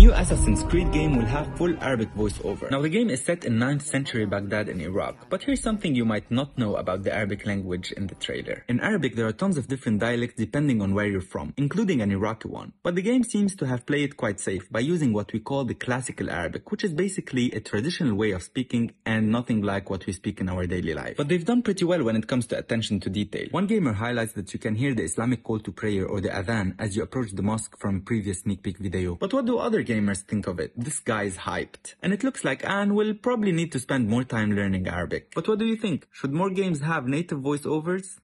new Assassin's Creed game will have full Arabic voiceover. Now the game is set in 9th century Baghdad in Iraq, but here's something you might not know about the Arabic language in the trailer. In Arabic there are tons of different dialects depending on where you're from, including an Iraqi one. But the game seems to have played it quite safe by using what we call the classical Arabic, which is basically a traditional way of speaking and nothing like what we speak in our daily life. But they've done pretty well when it comes to attention to detail. One gamer highlights that you can hear the Islamic call to prayer or the adhan as you approach the mosque from a previous sneak peek video. But what do other gamers think of it? This guy's hyped. And it looks like Anne will probably need to spend more time learning Arabic. But what do you think? Should more games have native voiceovers?